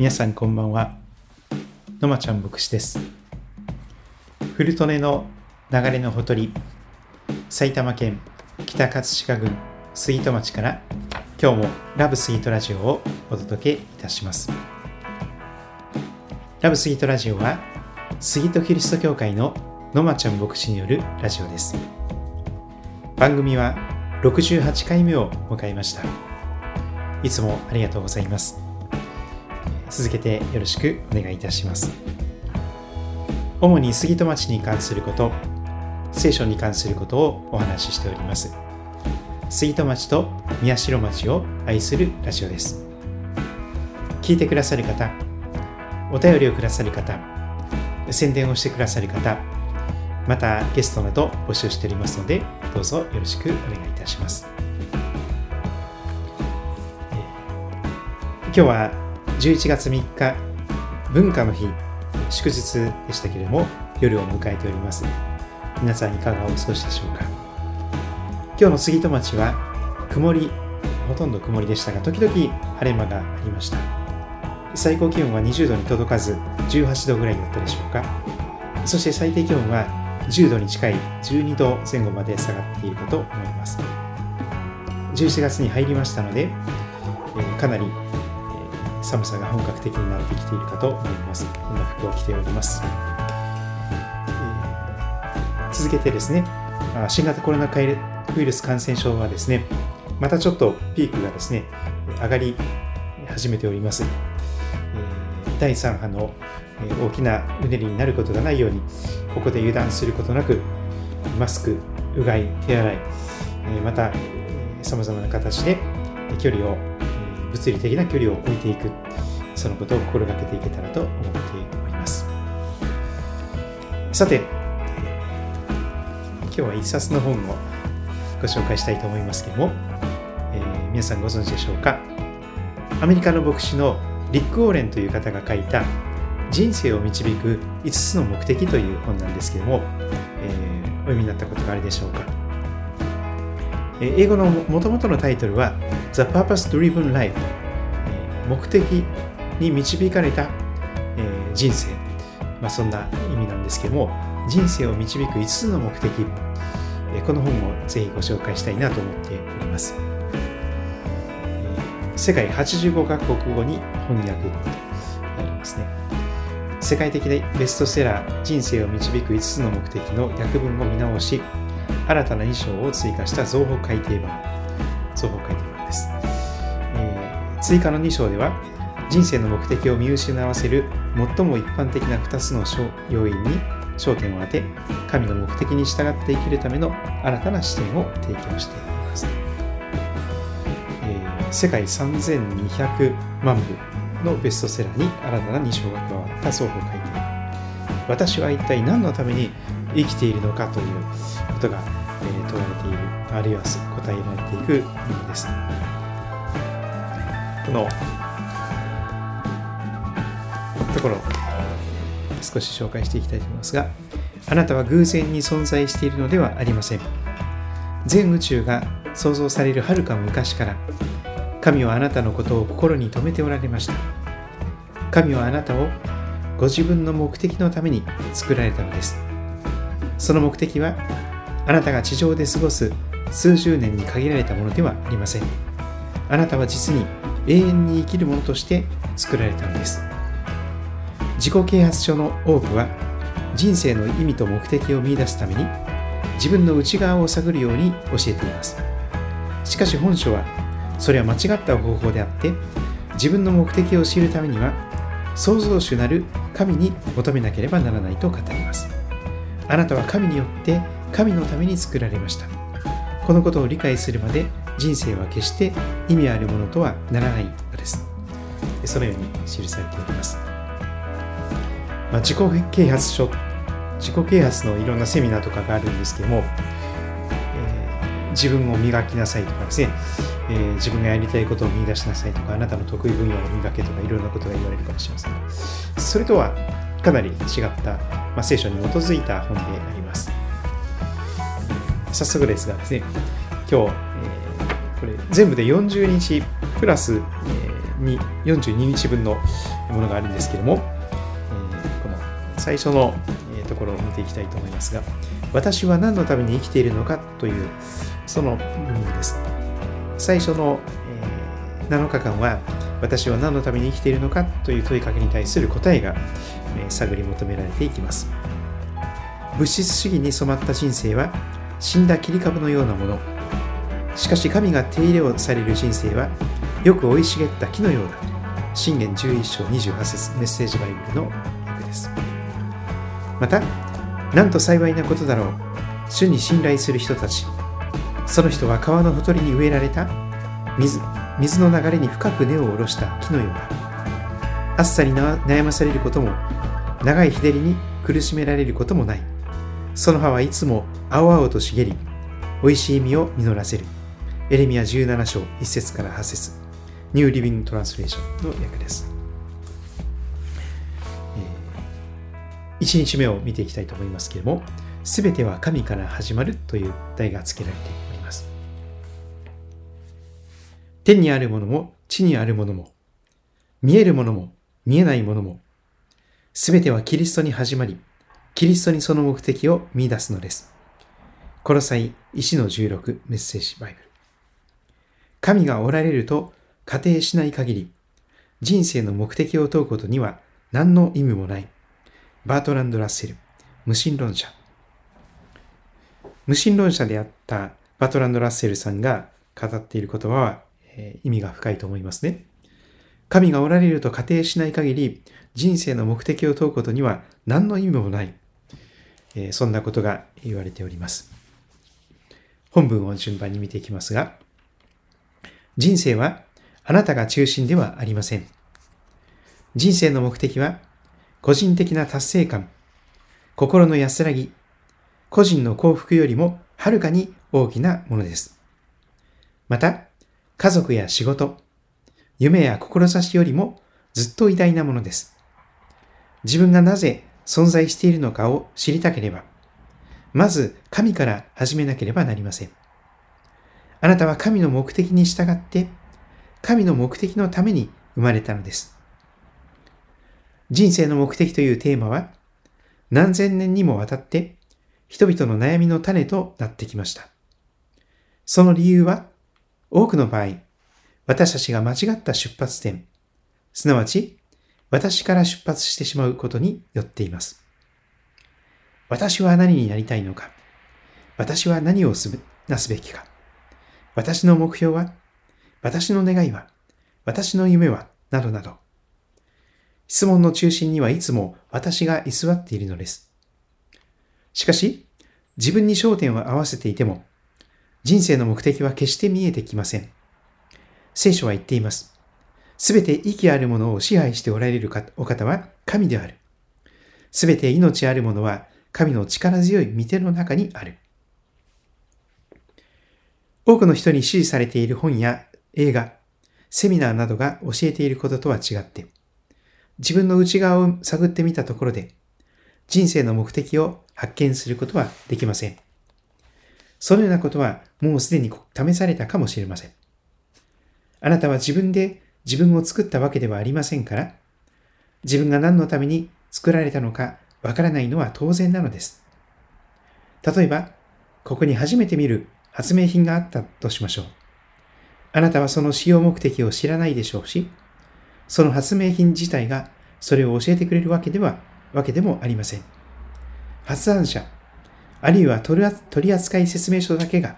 皆さんこんばんは。のまちゃん牧師です。古利根の流れのほとり埼玉県北葛飾郡スイート町から今日もラブスイートラジオをお届けいたします。ラブスイートラジオはスイートキリスト教会ののまちゃん牧師によるラジオです。番組は68回目を迎えました。いつもありがとうございます。続けてよろしくお願いいたします。主に杉戸町に関すること聖書に関することをお話ししております。杉戸町と宮代町を愛するラジオです。聞いてくださる方お便りをくださる方宣伝をしてくださる方またゲストなど募集しておりますのでどうぞよろしくお願いいたします。今日は11月3日文化の日祝日でしたけれども夜を迎えております。皆さんいかがお過ごしでしょうか。今日の杉戸町は曇りほとんど曇りでしたが時々晴れ間がありました。最高気温は20度に届かず18度ぐらいだったでしょうか。そして最低気温は10度に近い12度前後まで下がっているかと思います。11月に入りましたので、えかなり寒さが本格的になってきているかと思います。こんな服を着ております。えー、続けてですね、新型コロナウイルス感染症はですね、またちょっとピークがですね、上がり始めております。え第3波の大きなうねりになることがないように、ここで油断することなく、マスク、うがい、手洗い、また、様々な形で距離を物理的な距離を置いていくそのことを心がけていけたらと思っております。さて今日は一冊の本をご紹介したいと思いますけども、えー、皆さんご存知でしょうか？アメリカの牧師のリック・オーレンという方が書いた人生を導く5つの目的という本なんですけども、えー、お読みになったことがあるでしょうか？英語のもともとのタイトルは The Purpose Driven Life 目的に導かれた人生、まあ、そんな意味なんですけども人生を導く5つの目的。この本をぜひご紹介したいなと思っております。世界85カ国語に翻訳。とありますね。世界的でベストセラー人生を導く5つの目的の訳文を見直し新たな2章を追加した造法改訂版。造法改訂版です、えー、追加の2章では人生の目的を見失わせる最も一般的な2つの要因に焦点を当て神の目的に従って生きるための新たな視点を提供しています、えー、世界3200万部のベストセラーに新たな2章が加わった双方改定私は一体何のために生きているのかということが、えー、問われているあるいは答えられていくものです。このところ少し紹介していきたいと思いますがあなたは偶然に存在しているのではありません。全宇宙が創造されるはるか昔から神はあなたのことを心に留めておられました。神はあなたをご自分の目的のために作られたのです。その目的はあなたが地上で過ごす数十年に限られたものではありません。あなたは実に永遠に生きるものとして作られたのです。自己啓発書の多くは人生の意味と目的を見いだすために自分の内側を探るように教えています。しかし本書はそれは間違った方法であって自分の目的を知るためには創造主なる神に求めなければならないと語ります。あなたは神によって神のために作られました。このことを理解するまで人生は決して意味あるものとはならないのです。そのように記されております、まあ、自己啓発書自己啓発のいろんなセミナーとかがあるんですけども、えー、自分を磨きなさいとかですね、えー、自分がやりたいことを見出しなさいとかあなたの得意分野を磨けとかいろんなことが言われるかもしれません。それとはかなり違った、まあ、聖書に基づいた本であります。早速ですがですね、今日、えこれ全部で40日プラス、えー、に42日分のものがあるんですけども、えー、この最初の、え、ところを見ていきたいと思いますが私は何のために生きているのかというその部分です。最初の、えー、7日間は私は何のために生きているのかという問いかけに対する答えが、探り求められていきます。物質主義に染まった人生は死んだ切り株のようなもの。しかし神が手入れをされる人生はよく生い茂った木のようだ。信玄11章28節メッセージバイブルの訳です。またなんと幸いなことだろう。主に信頼する人たち。その人は川のほとりに植えられた水水の流れに深く根を下ろした木のようだ暑さに悩まされることも長い日照りに苦しめられることもない。その葉はいつも青々と茂り美味しい実を実らせる。エレミア17章1節から8節。ニューリビングトランスレーションの訳です、えー、1日目を見ていきたいと思いますけれどもすべては神から始まるという題が付けられております天にあるものも地にあるものも見えるものも見えないものもすべてはキリストに始まりキリストにその目的を見出すのですコロサイ石の16メッセージバイブル神がおられると仮定しない限り、人生の目的を問うことには何の意味もない。バートランド・ラッセル、無神論者。無神論者であったバートランド・ラッセルさんが語っている言葉は、え、意味が深いと思いますね。神がおられると仮定しない限り、人生の目的を問うことには何の意味もない。え、そんなことが言われております。本文を順番に見ていきますが、人生はあなたが中心ではありません。人生の目的は個人的な達成感、心の安らぎ、個人の幸福よりもはるかに大きなものです。また、家族や仕事、夢や志よりもずっと偉大なものです。自分がなぜ存在しているのかを知りたければ、まず神から始めなければなりません。あなたは神の目的に従って、神の目的のために生まれたのです。人生の目的というテーマは、何千年にもわたって人々の悩みの種となってきました。その理由は、多くの場合、私たちが間違った出発点、すなわち、私から出発してしまうことによっています。私は何になりたいのか私は何をすなすべきか私の目標は私の願いは私の夢はなどなど。質問の中心にはいつも私が居座っているのです。しかし、自分に焦点を合わせていても、人生の目的は決して見えてきません。聖書は言っています。すべて息あるものを支配しておられるお方は神である。すべて命あるものは神の力強い御手の中にある。多くの人に支持されている本や映画、セミナーなどが教えていることとは違って、自分の内側を探ってみたところで、人生の目的を発見することはできません。そのようなことはもうすでに試されたかもしれません。あなたは自分で自分を作ったわけではありませんから、自分が何のために作られたのかわからないのは当然なのです。例えば、ここに初めて見る発明品があったとしましょう。あなたはその使用目的を知らないでしょうし、その発明品自体がそれを教えてくれるわけでは、わけでもありません。発案者、あるいは取扱説明書だけが、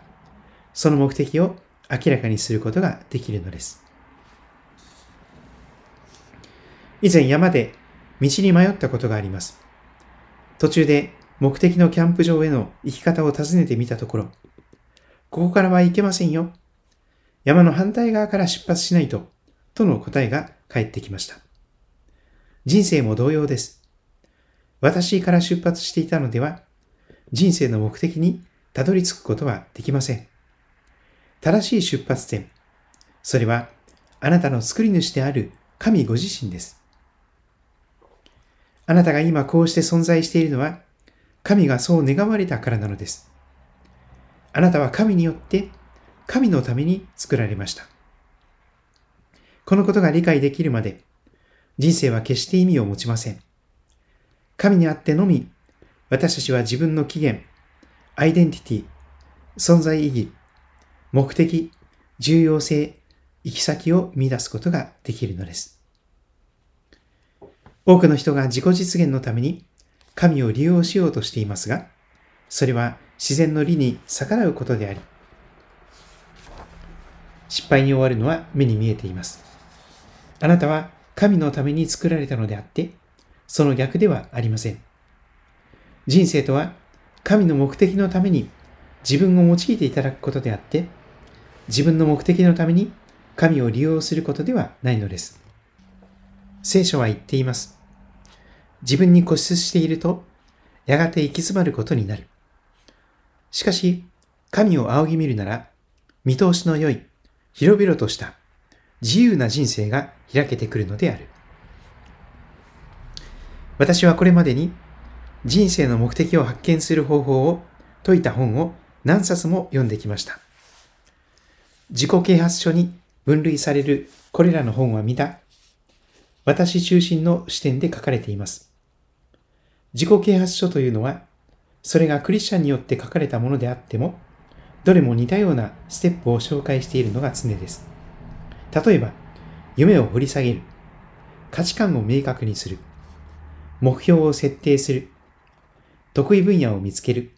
その目的を明らかにすることができるのです。以前山で道に迷ったことがあります。途中で目的のキャンプ場への行き方を尋ねてみたところ、ここからは行けませんよ。山の反対側から出発しないと、との答えが返ってきました。人生も同様です。私から出発していたのでは、人生の目的にたどり着くことはできません。正しい出発点、それはあなたの作り主である神ご自身です。あなたが今こうして存在しているのは、神がそう願われたからなのです。あなたは神によって神のために作られました。このことが理解できるまで、人生は決して意味を持ちません。神にあってのみ、私たちは自分の起源、アイデンティティ、存在意義、目的、重要性、行き先を見出すことができるのです。多くの人が自己実現のために神を利用しようとしていますが、それは自然の理に逆らうことであり、失敗に終わるのは目に見えています。あなたは神のために作られたのであって、その逆ではありません。人生とは神の目的のために自分を用いていただくことであって、自分の目的のために神を利用することではないのです。聖書は言っています。自分に固執していると、やがて行き詰まることになる。しかし、神を仰ぎ見るなら、見通しの良い、広々とした自由な人生が開けてくるのである。私はこれまでに人生の目的を発見する方法を説いた本を何冊も読んできました。自己啓発書に分類されるこれらの本は皆、私中心の視点で書かれています。自己啓発書というのは、それがクリスチャンによって書かれたものであっても、どれも似たようなステップを紹介しているのが常です。例えば、夢を掘り下げる。価値観を明確にする。目標を設定する。得意分野を見つける。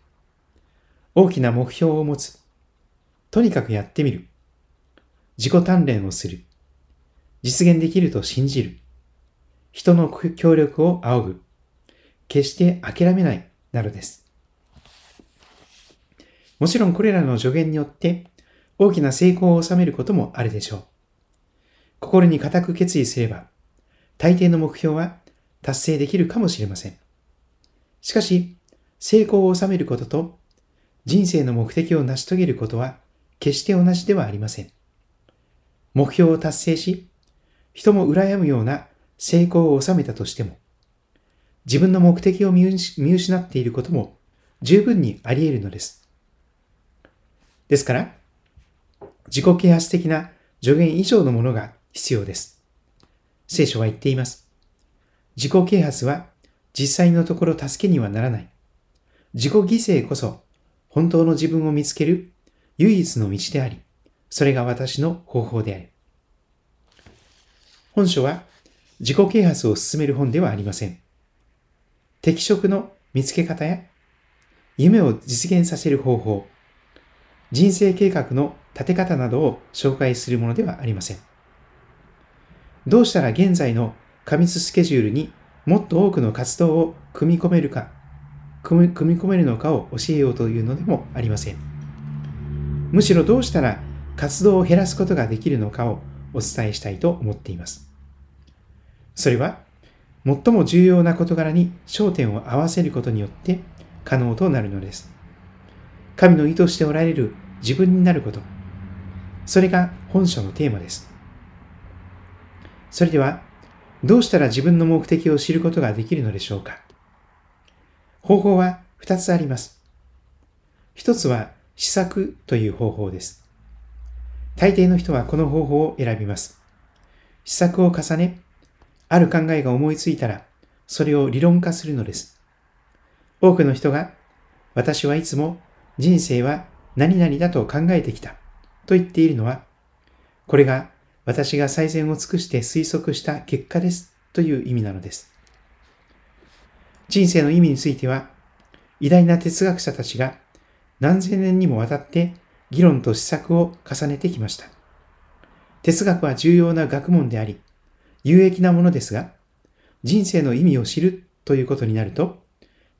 大きな目標を持つ。とにかくやってみる。自己鍛錬をする。実現できると信じる。人の協力を仰ぐ。決して諦めない。などです。もちろんこれらの助言によって大きな成功を収めることもあるでしょう。心に固く決意すれば、大抵の目標は達成できるかもしれません。しかし、成功を収めることと人生の目的を成し遂げることは決して同じではありません。目標を達成し、人も羨むような成功を収めたとしても、自分の目的を見失っていることも十分にあり得るのです。ですから、自己啓発的な助言以上のものが必要です。聖書は言っています。自己啓発は実際のところ助けにはならない。自己犠牲こそ本当の自分を見つける唯一の道であり、それが私の方法である。本書は自己啓発を進める本ではありません。適職の見つけ方や夢を実現させる方法、人生計画の立て方などを紹介するものではありません。どうしたら現在の過密スケジュールにもっと多くの活動を組み込めるか、組み込めるのかを教えようというのでもありません。むしろどうしたら活動を減らすことができるのかをお伝えしたいと思っています。それは、最も重要な事柄に焦点を合わせることによって可能となるのです。神の意図しておられる自分になること。それが本書のテーマです。それでは、どうしたら自分の目的を知ることができるのでしょうか方法は2つあります。1つは試作という方法です。大抵の人はこの方法を選びます。試作を重ね、ある考えが思いついたら、それを理論化するのです。多くの人が、私はいつも人生は何々だと考えてきたと言っているのは、これが私が最善を尽くして推測した結果ですという意味なのです。人生の意味については、偉大な哲学者たちが何千年にもわたって議論と施策を重ねてきました。哲学は重要な学問であり、有益なものですが、人生の意味を知るということになると、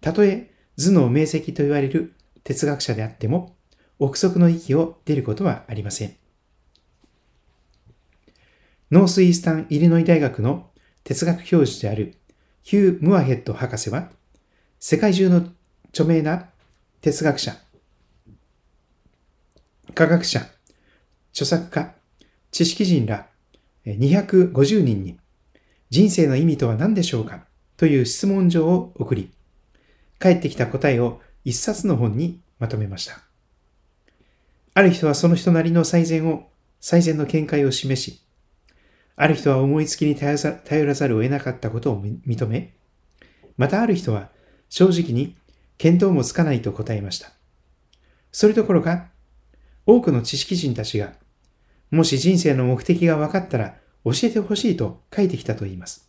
たとえ頭脳明晰と言われる哲学者であっても、憶測の域を出ることはありません。ノースイースタン・イリノイ大学の哲学教授であるヒュー・ムアヘッド博士は、世界中の著名な哲学者、科学者、著作家、知識人ら250人に人生の意味とは何でしょうかという質問状を送り、返ってきた答えを一冊の本にまとめました。ある人はその人なりの最善を、最善の見解を示し、ある人は思いつきに頼らざるを得なかったことを認め、またある人は正直に見当もつかないと答えました。それどころか、多くの知識人たちが、もし人生の目的が分かったら教えてほしいと書いてきたと言います。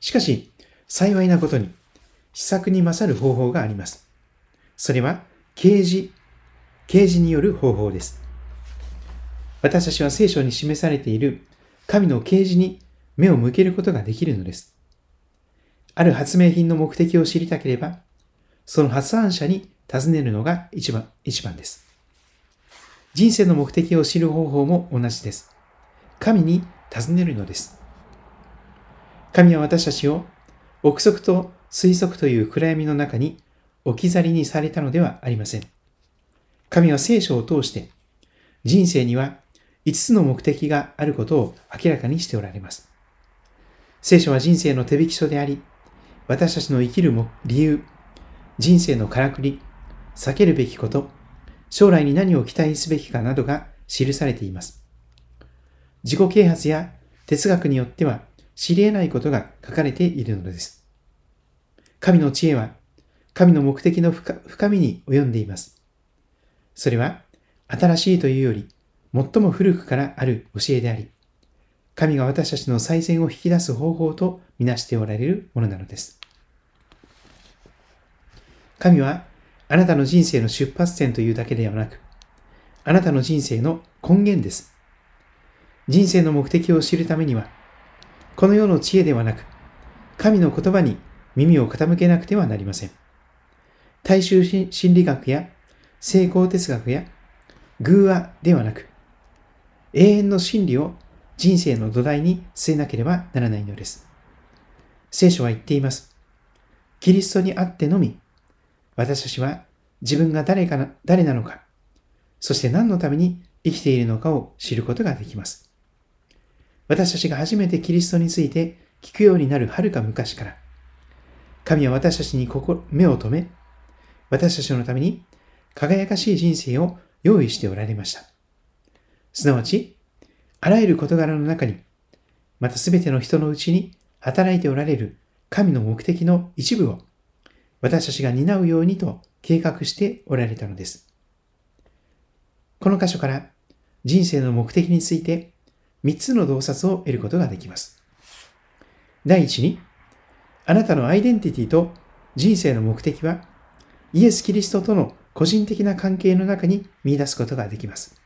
しかし、幸いなことに、施策に勝る方法があります。それは、啓示、啓示による方法です。私たちは聖書に示されている神の啓示に目を向けることができるのです。ある発明品の目的を知りたければ、その発案者に尋ねるのが一番、一番です。人生の目的を知る方法も同じです。神に尋ねるのです。神は私たちを憶測と推測という暗闇の中に置き去りにされたのではありません。神は聖書を通して人生には5つの目的があることを明らかにしておられます。聖書は人生の手引き書であり、私たちの生きる理由、人生のからくり、避けるべきこと、将来に何を期待すべきかなどが記されています。自己啓発や哲学によっては知り得ないことが書かれているのです。神の知恵は神の目的の深みに及んでいます。それは新しいというより最も古くからある教えであり、神が私たちの最善を引き出す方法とみなしておられるものなのです。神はあなたの人生の出発点というだけではなく、あなたの人生の根源です。人生の目的を知るためには、この世の知恵ではなく、神の言葉に耳を傾けなくてはなりません。大衆心理学や成功哲学や偶話ではなく、永遠の真理を人生の土台に据えなければならないのです。聖書は言っています。キリストにあってのみ、私たちは自分が誰かな誰なのか、そして何のために生きているのかを知ることができます。私たちが初めてキリストについて聞くようになるはるか昔から、神は私たちに目を留め、私たちのために輝かしい人生を用意しておられました。すなわち、あらゆる事柄の中に、またすべての人のうちに働いておられる神の目的の一部を私たちが担うようにと計画しておられたのです。この箇所から人生の目的について3つの洞察を得ることができます。第一に、あなたのアイデンティティと人生の目的はイエス・キリストとの個人的な関係の中に見出すことができます。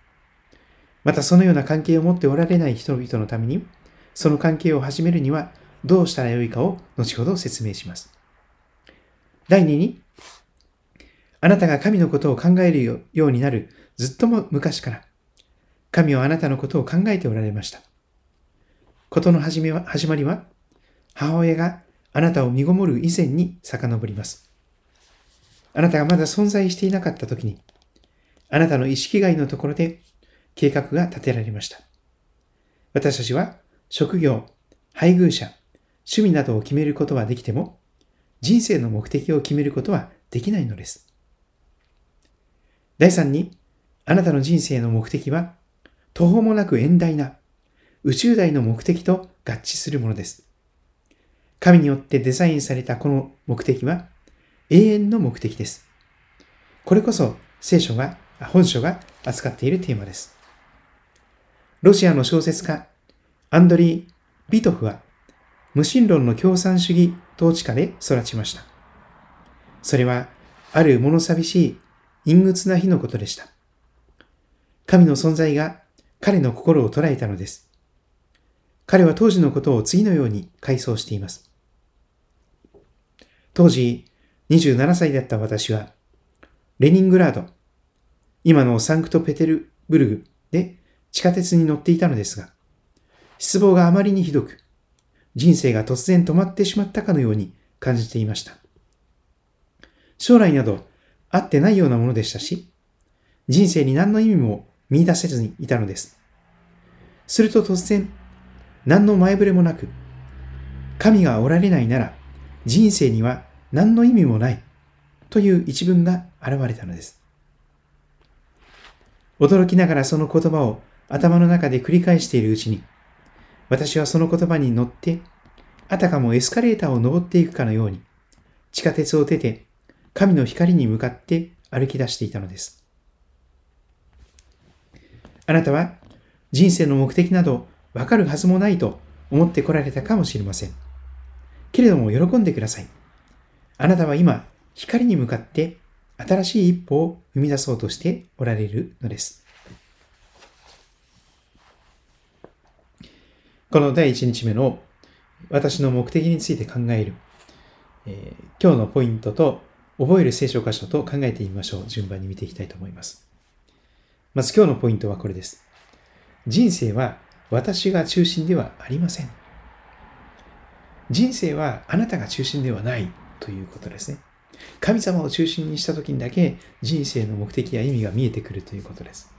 またそのような関係を持っておられない人々のために、その関係を始めるにはどうしたらよいかを後ほど説明します。第2に、あなたが神のことを考えるようになるずっとも昔から、神はあなたのことを考えておられました。ことの始めは始まりは、母親があなたを身ごもる以前に遡ります。あなたがまだ存在していなかった時に、あなたの意識外のところで計画が立てられました。私たちは職業、配偶者、趣味などを決めることはできても、人生の目的を決めることはできないのです。第3に、あなたの人生の目的は、途方もなく遠大な宇宙大の目的と合致するものです。神によってデザインされたこの目的は永遠の目的です。これこそ聖書が、本書が扱っているテーマです。ロシアの小説家、アンドリー・ビトフは、無神論の共産主義統治下で育ちました。それは、ある物寂しい陰鬱な日のことでした。神の存在が彼の心を捉えたのです。彼は当時のことを次のように回想しています。当時、27歳だった私は、レニングラード、今のサンクトペテルブルグで地下鉄に乗っていたのですが、失望があまりにひどく、人生が突然止まってしまったかのように感じていました。将来などあってないようなものでしたし、人生に何の意味も見出せずにいたのです。すると突然、何の前触れもなく、神がおられないなら人生には何の意味もないという一文が現れたのです。驚きながらその言葉を頭の中で繰り返しているうちに、私はその言葉に乗って、あたかもエスカレーターを登っていくかのように、地下鉄を出て、神の光に向かって歩き出していたのです。あなたは人生の目的などわかるはずもないと思ってこられたかもしれません。けれども喜んでください。あなたは今、光に向かって新しい一歩を踏み出そうとしておられるのです。この第1日目の私の目的について考える、えー、今日のポイントと覚える聖書箇所と考えてみましょう。順番に見ていきたいと思います。まず今日のポイントはこれです。人生は私が中心ではありません。人生はあなたが中心ではないということですね。神様を中心にした時にだけ人生の目的や意味が見えてくるということです。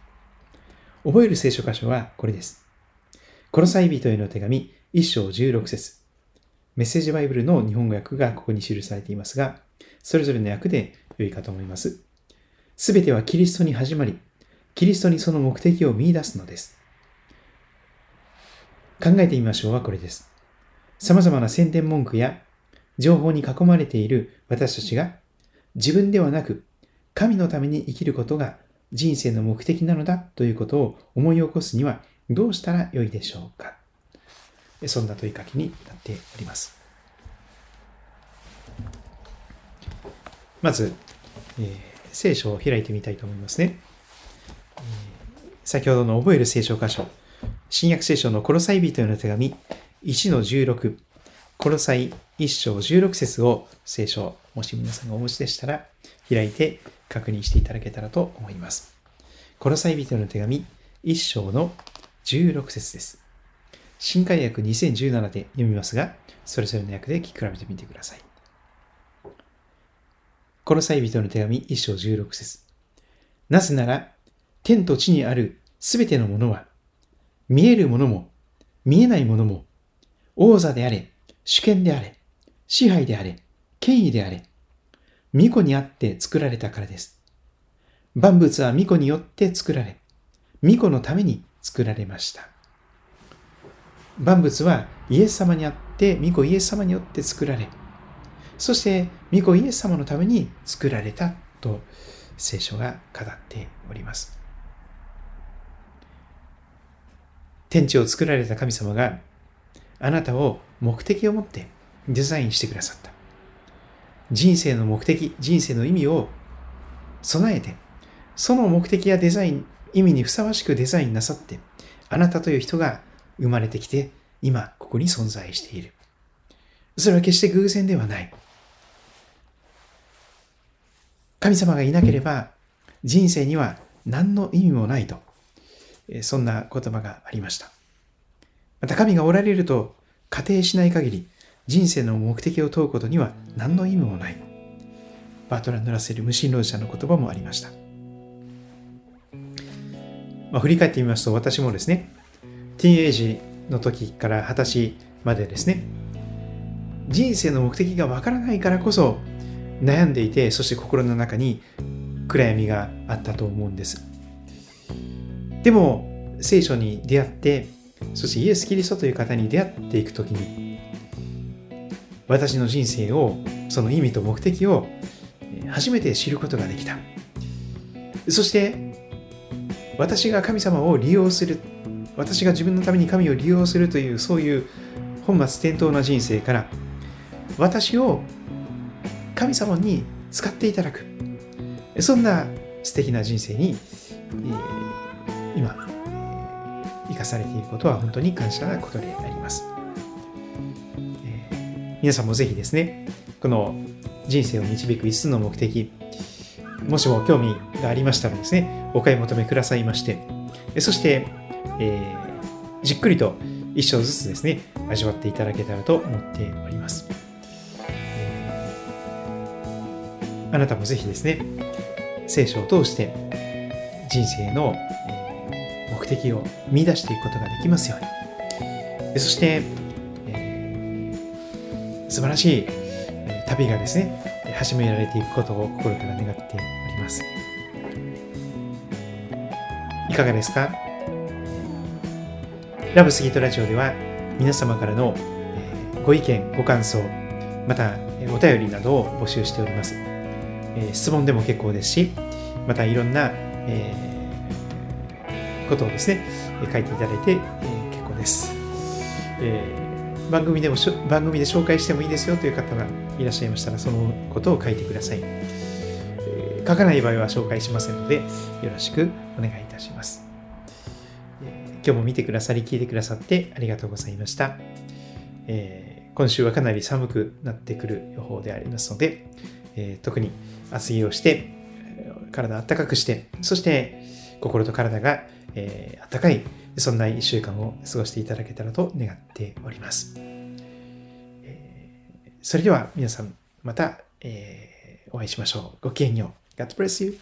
覚える聖書箇所はこれです。この際人への手紙1章16節メッセージバイブルの日本語訳がここに記されていますが、それぞれの訳で良いかと思います。すべてはキリストに始まり、キリストにその目的を見出すのです。考えてみましょうはこれです。様々な宣伝文句や情報に囲まれている私たちが自分ではなく神のために生きることが人生の目的なのだということを思い起こすにはどうしたらよいでしょうか？そんな問いかけになっております。まず、えー、聖書を開いてみたいと思いますね。先ほどの覚える聖書箇所、新約聖書のコロサイ人への手紙1の16、コロサイ1章16節を聖書、もし皆さんがお持ちでしたら開いて確認していただけたらと思います。コロサイ人への手紙1章の16節です。新海訳2017で読みますが、それぞれの訳で聞き比べてみてください。この際人の手紙1章16節なぜなら、天と地にあるすべてのものは、見えるものも、見えないものも、王座であれ、主権であれ、支配であれ、権威であれ、巫女にあって作られたからです。万物は巫女によって作られ、巫女のために作られました。万物はイエス様にあって、御子イエス様によって作られ、そして御子イエス様のために作られたと聖書が語っております。天地を作られた神様があなたを目的を持ってデザインしてくださった。人生の目的、人生の意味を備えて、その目的やデザイン、意味にふさわしくデザインなさって、あなたという人が生まれてきて、今ここに存在している。それは決して偶然ではない。神様がいなければ人生には何の意味もないと、そんな言葉がありました。また神がおられると仮定しない限り人生の目的を問うことには何の意味もない。バートランド・ラッセル無神論者の言葉もありました。まあ、振り返ってみますと私もですね、ティーンエイジの時から20歳までですね、人生の目的がわからないからこそ悩んでいて、そして心の中に暗闇があったと思うんです。でも、聖書に出会って、そしてイエス・キリストという方に出会っていくときに、私の人生を、その意味と目的を初めて知ることができた。そして、私が神様を利用する私が自分のために神を利用するというそういう本末転倒な人生から私を神様に使っていただく。そんな素敵な人生に、えー、今、生かされていることは本当に感謝なことであります、えー、皆さんもぜひですねこの人生を導く5つの目的もしも興味がありましたらですねお買い求めくださいましてそしてえー、じっくりと一章ずつですね、味わっていただけたらと思っております。あなたもぜひですね、聖書を通して人生の目的を見出していくことができますように。そして、えー、素晴らしい旅がですね、始められていくことを心から願っております。いかがですか？ラブスギートラジオでは皆様からのご意見、ご感想、またお便りなどを募集しております。質問でも結構ですし、またいろんな、えことをですね、書いていただいて、え結構です。え番組でも番組で紹介してもいいですよという方がいらっしゃいましたら、そのことを書いてください。え書かない場合は紹介しませんので、よろしくお願いいたします。え今日も見てくださり、聞いてくださってありがとうございました。えー今週はかなり寒くなってくる予報でありますので、えー、特に厚着をして、体暖かくして、そして心と体が、えー、暖かい、そんな一週間を過ごしていただけたらと願っております。それでは皆さん、また、えー、お会いしましょう。ごきげんよう。God bless you.